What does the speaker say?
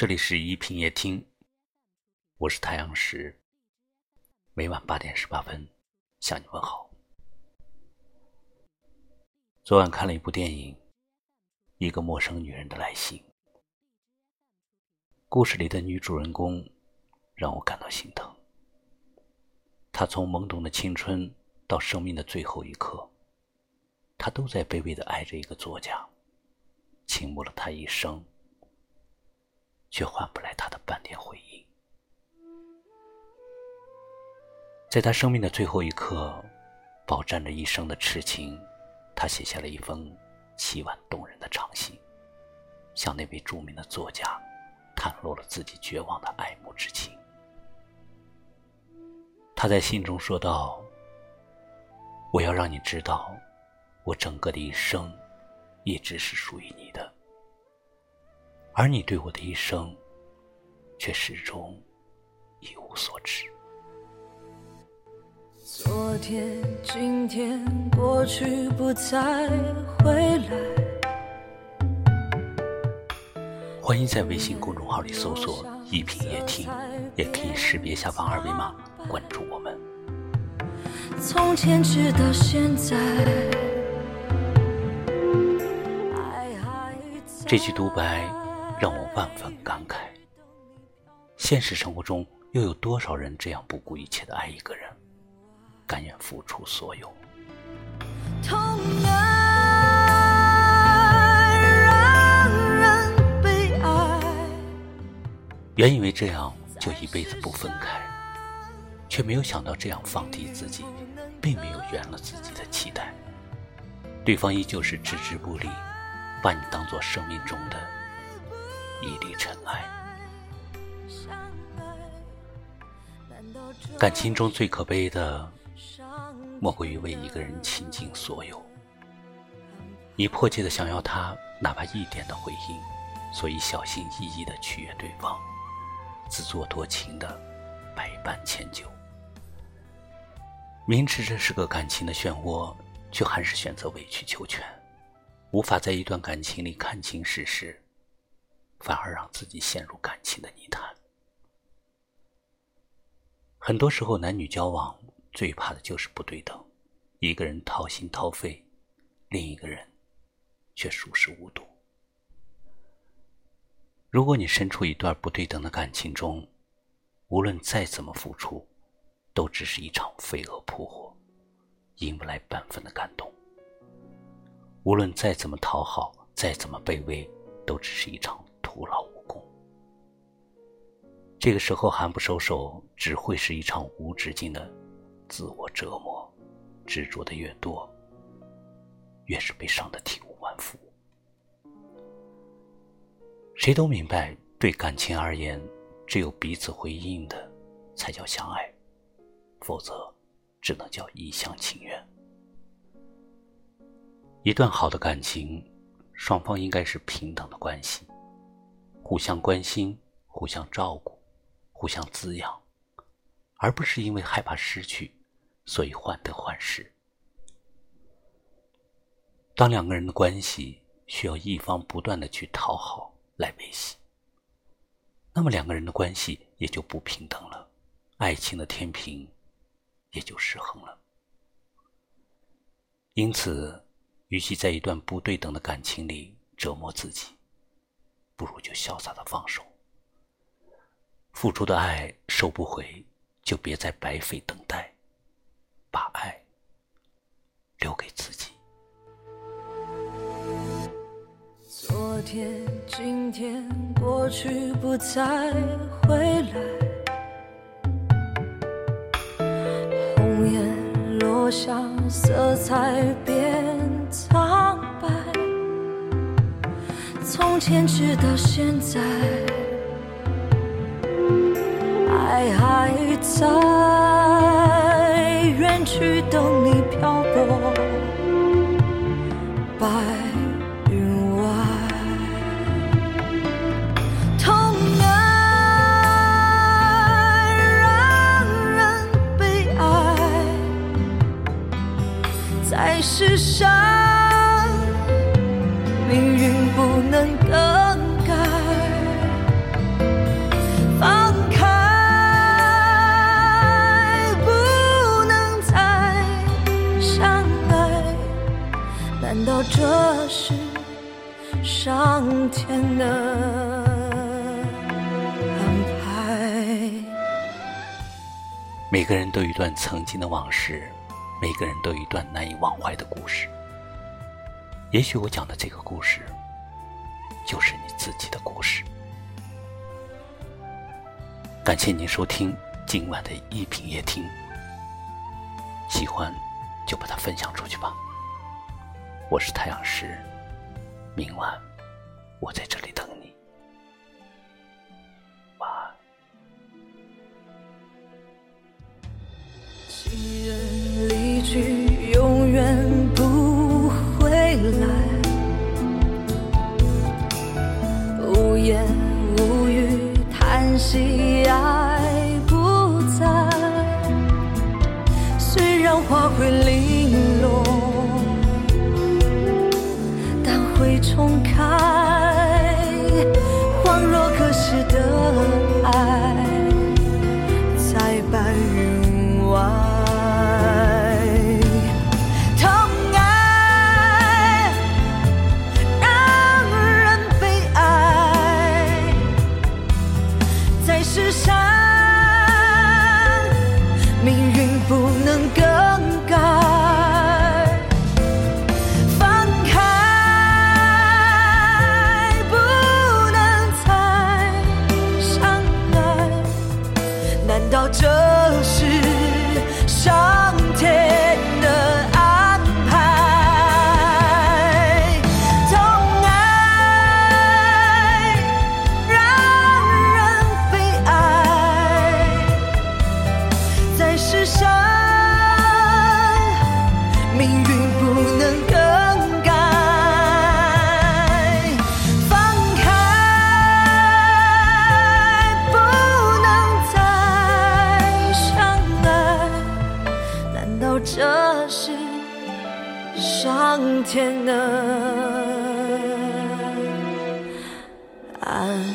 这里是一品夜听，我是太阳石，每晚八点十八分向你问好。昨晚看了一部电影《一个陌生女人的来信》，故事里的女主人公让我感到心疼。她从懵懂的青春到生命的最后一刻，她都在卑微的爱着一个作家，倾慕了他一生。却换不来他的半点回应。在他生命的最后一刻，饱蘸着一生的痴情，他写下了一封凄婉动人的长信，向那位著名的作家袒露了自己绝望的爱慕之情。他在信中说道：“我要让你知道，我整个的一生，一直是属于你的。”而你对我的一生，却始终一无所知。昨天、今天、过去不再回来。欢迎在微信公众号里搜索“一品夜听”，也可以识别下方二维码关注我们。从前直到现在，这句独白。让我万分感慨。现实生活中，又有多少人这样不顾一切的爱一个人，甘愿付出所有？痛爱让人悲哀。原以为这样就一辈子不分开，却没有想到这样放低自己，并没有圆了自己的期待。对方依旧是置之不理，把你当做生命中的。一粒尘埃。感情中最可悲的，莫过于为一个人倾尽所有。你迫切的想要他哪怕一点的回应，所以小心翼翼的取悦对方，自作多情的百般迁就。明知这是个感情的漩涡，却还是选择委曲求全，无法在一段感情里看清事实。反而让自己陷入感情的泥潭。很多时候，男女交往最怕的就是不对等，一个人掏心掏肺，另一个人却熟视无睹。如果你身处一段不对等的感情中，无论再怎么付出，都只是一场飞蛾扑火，引不来半分的感动；无论再怎么讨好，再怎么卑微，都只是一场。徒劳无功。这个时候还不收手，只会是一场无止境的自我折磨。执着的越多，越是被伤的体无完肤。谁都明白，对感情而言，只有彼此回应的，才叫相爱，否则，只能叫一厢情愿。一段好的感情，双方应该是平等的关系。互相关心，互相照顾，互相滋养，而不是因为害怕失去，所以患得患失。当两个人的关系需要一方不断的去讨好来维系，那么两个人的关系也就不平等了，爱情的天平也就失衡了。因此，与其在一段不对等的感情里折磨自己。不如就潇洒的放手，付出的爱收不回，就别再白费等待，把爱留给自己。昨天、今天、过去不再回来，红叶落下，色彩变从前直到现在，爱还在，远去等你漂泊，白云外。痛爱让人悲哀，在世上。不能更改放开不能再相爱难道这是上天的安排？每个人都有一段曾经的往事每个人都有一段难以忘怀的故事。也许我讲的这个故事就是你自己的故事。感谢您收听今晚的一品夜听，喜欢就把它分享出去吧。我是太阳石，明晚我在这里等无语，叹息爱不在。虽然花会零落，但会重开。天的安？